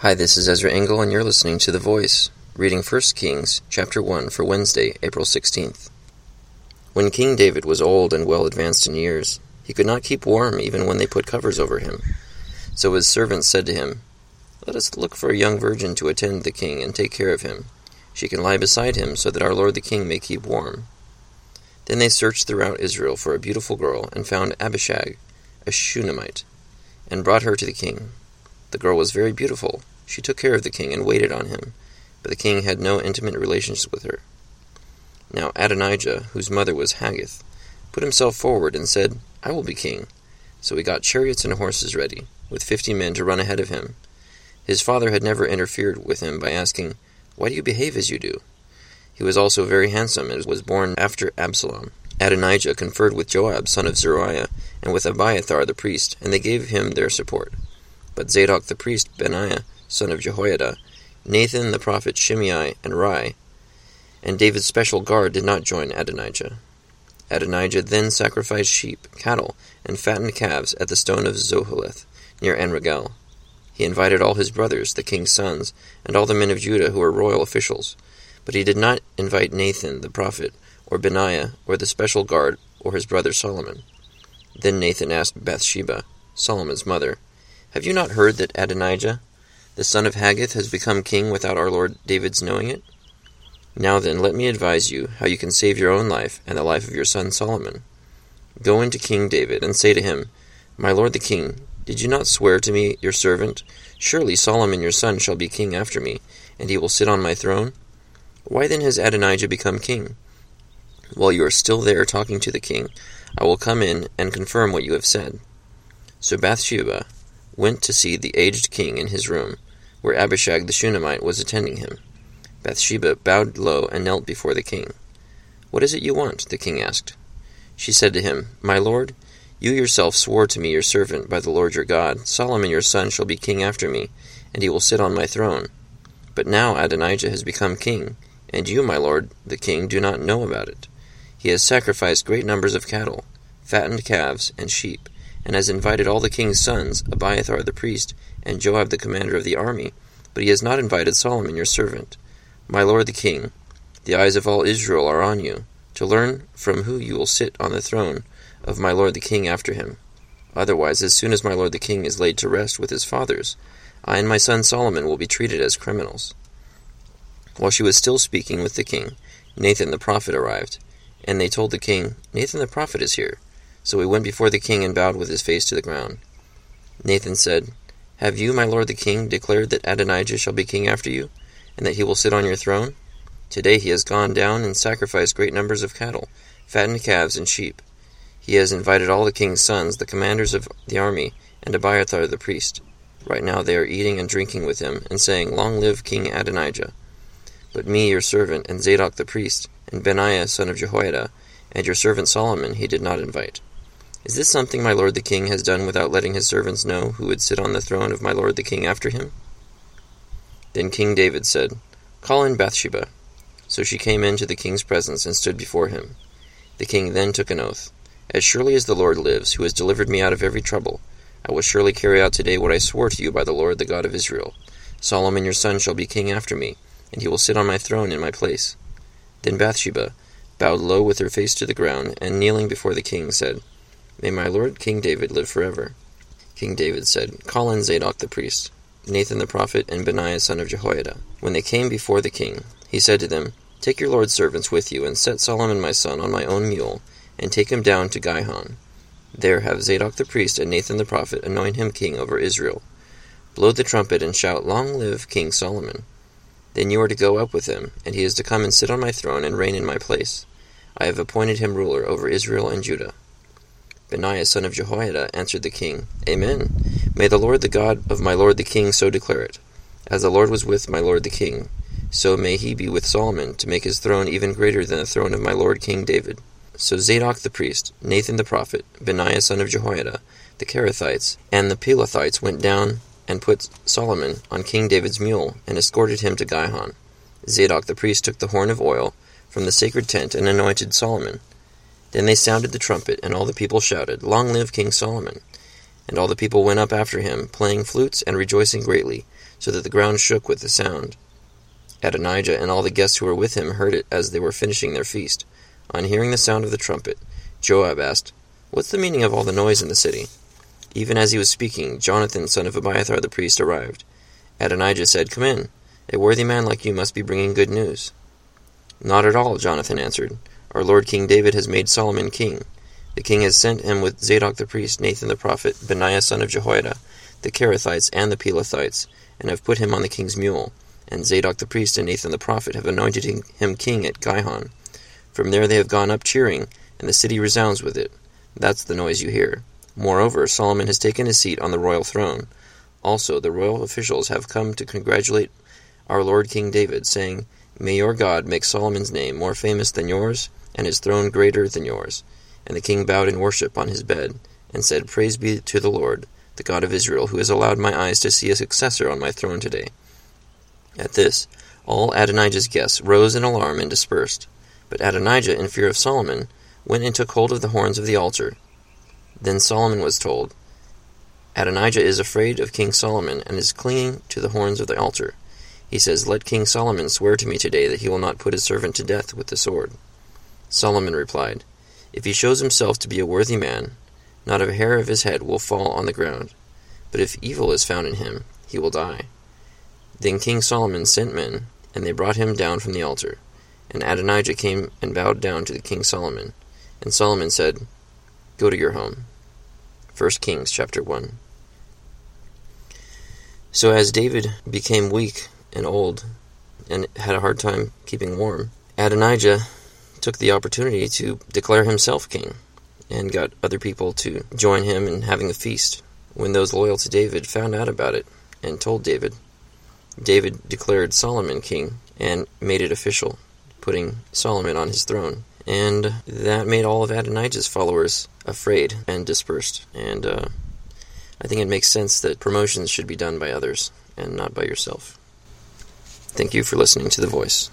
Hi, this is Ezra Engel, and you're listening to The Voice, reading 1 Kings chapter 1 for Wednesday, April 16th. When King David was old and well advanced in years, he could not keep warm even when they put covers over him. So his servants said to him, Let us look for a young virgin to attend the king and take care of him. She can lie beside him, so that our lord the king may keep warm. Then they searched throughout Israel for a beautiful girl, and found Abishag, a Shunammite, and brought her to the king. The girl was very beautiful. She took care of the king and waited on him, but the king had no intimate relations with her. Now Adonijah, whose mother was Haggith, put himself forward and said, I will be king. So he got chariots and horses ready, with fifty men to run ahead of him. His father had never interfered with him by asking, Why do you behave as you do? He was also very handsome, and was born after Absalom. Adonijah conferred with Joab, son of Zeruiah, and with Abiathar the priest, and they gave him their support. But Zadok the priest, Benaiah, son of Jehoiada, Nathan the prophet, Shimei, and Rei, and David's special guard did not join Adonijah. Adonijah then sacrificed sheep, cattle, and fattened calves at the stone of Zoheleth, near Enrogel. He invited all his brothers, the king's sons, and all the men of Judah who were royal officials, but he did not invite Nathan the prophet, or Benaiah, or the special guard, or his brother Solomon. Then Nathan asked Bathsheba, Solomon's mother, have you not heard that Adonijah, the son of Haggith, has become king without our lord David's knowing it? Now then, let me advise you how you can save your own life and the life of your son Solomon. Go into King David and say to him, My lord the king, did you not swear to me, your servant, Surely Solomon your son shall be king after me, and he will sit on my throne? Why then has Adonijah become king? While you are still there talking to the king, I will come in and confirm what you have said. So Bathsheba, went to see the aged king in his room, where Abishag the Shunammite was attending him. Bathsheba bowed low and knelt before the king. What is it you want? the king asked. She said to him, My lord, you yourself swore to me, your servant, by the Lord your God, Solomon your son shall be king after me, and he will sit on my throne. But now Adonijah has become king, and you, my lord the king, do not know about it. He has sacrificed great numbers of cattle, fattened calves, and sheep and has invited all the king's sons, Abiathar the priest, and Joab the commander of the army, but he has not invited Solomon your servant. My lord the king, the eyes of all Israel are on you, to learn from who you will sit on the throne of my lord the king after him. Otherwise, as soon as my lord the king is laid to rest with his fathers, I and my son Solomon will be treated as criminals. While she was still speaking with the king, Nathan the prophet arrived, and they told the king, Nathan the prophet is here. So he went before the king and bowed with his face to the ground. Nathan said, Have you, my lord the king, declared that Adonijah shall be king after you, and that he will sit on your throne? Today he has gone down and sacrificed great numbers of cattle, fattened calves, and sheep. He has invited all the king's sons, the commanders of the army, and Abiathar the priest. Right now they are eating and drinking with him, and saying, Long live King Adonijah. But me, your servant, and Zadok the priest, and Benaiah son of Jehoiada, and your servant Solomon he did not invite. Is this something my lord the king has done without letting his servants know who would sit on the throne of my lord the king after him? Then King David said, Call in Bathsheba. So she came into the king's presence and stood before him. The king then took an oath. As surely as the Lord lives, who has delivered me out of every trouble, I will surely carry out today what I swore to you by the Lord the God of Israel. Solomon your son shall be king after me, and he will sit on my throne in my place. Then Bathsheba bowed low with her face to the ground, and kneeling before the king, said, May my lord King David live forever. King David said, Call in Zadok the priest, Nathan the prophet, and Benaiah son of Jehoiada. When they came before the king, he said to them, Take your lord's servants with you, and set Solomon my son on my own mule, and take him down to Gihon. There have Zadok the priest and Nathan the prophet anoint him king over Israel. Blow the trumpet and shout, Long live King Solomon. Then you are to go up with him, and he is to come and sit on my throne and reign in my place. I have appointed him ruler over Israel and Judah. Benaiah son of Jehoiada answered the king, Amen. May the Lord the God of my lord the king so declare it. As the Lord was with my lord the king, so may he be with Solomon, to make his throne even greater than the throne of my lord King David. So Zadok the priest, Nathan the prophet, Benaiah son of Jehoiada, the Kerethites, and the Pelethites went down and put Solomon on King David's mule, and escorted him to Gihon. Zadok the priest took the horn of oil from the sacred tent and anointed Solomon. Then they sounded the trumpet, and all the people shouted, Long live King Solomon! And all the people went up after him, playing flutes and rejoicing greatly. so that the ground shook with the sound. Adonijah and all the guests who were with him heard it as they were finishing their feast. On hearing the sound of the trumpet, Joab asked, What's the meaning of all the noise in the city? Even as he was speaking, Jonathan, son of Abiathar the priest, arrived. Adonijah said, Come in. A worthy man like you must be bringing good news. Not at all, Jonathan answered. Our Lord King David has made Solomon king. The king has sent him with Zadok the priest, Nathan the prophet, Benaiah son of Jehoiada, the Kerethites and the Pelethites, and have put him on the king's mule. And Zadok the priest and Nathan the prophet have anointed him king at Gihon. From there they have gone up cheering, and the city resounds with it. That's the noise you hear. Moreover, Solomon has taken his seat on the royal throne. Also, the royal officials have come to congratulate our Lord King David, saying, May your God make Solomon's name more famous than yours, and his throne greater than yours. And the king bowed in worship on his bed, and said, Praise be to the Lord, the God of Israel, who has allowed my eyes to see a successor on my throne today. At this, all Adonijah's guests rose in alarm and dispersed. But Adonijah, in fear of Solomon, went and took hold of the horns of the altar. Then Solomon was told, Adonijah is afraid of King Solomon, and is clinging to the horns of the altar. He says, Let King Solomon swear to me today that he will not put his servant to death with the sword. Solomon replied, If he shows himself to be a worthy man, not a hair of his head will fall on the ground. But if evil is found in him, he will die. Then King Solomon sent men, and they brought him down from the altar. And Adonijah came and bowed down to the King Solomon. And Solomon said, Go to your home. 1 Kings chapter 1. So as David became weak and old and had a hard time keeping warm, Adonijah took the opportunity to declare himself king and got other people to join him in having a feast. When those loyal to David found out about it and told David, David declared Solomon king and made it official, putting Solomon on his throne. And that made all of Adonijah's followers afraid and dispersed. And uh, I think it makes sense that promotions should be done by others and not by yourself. Thank you for listening to The Voice.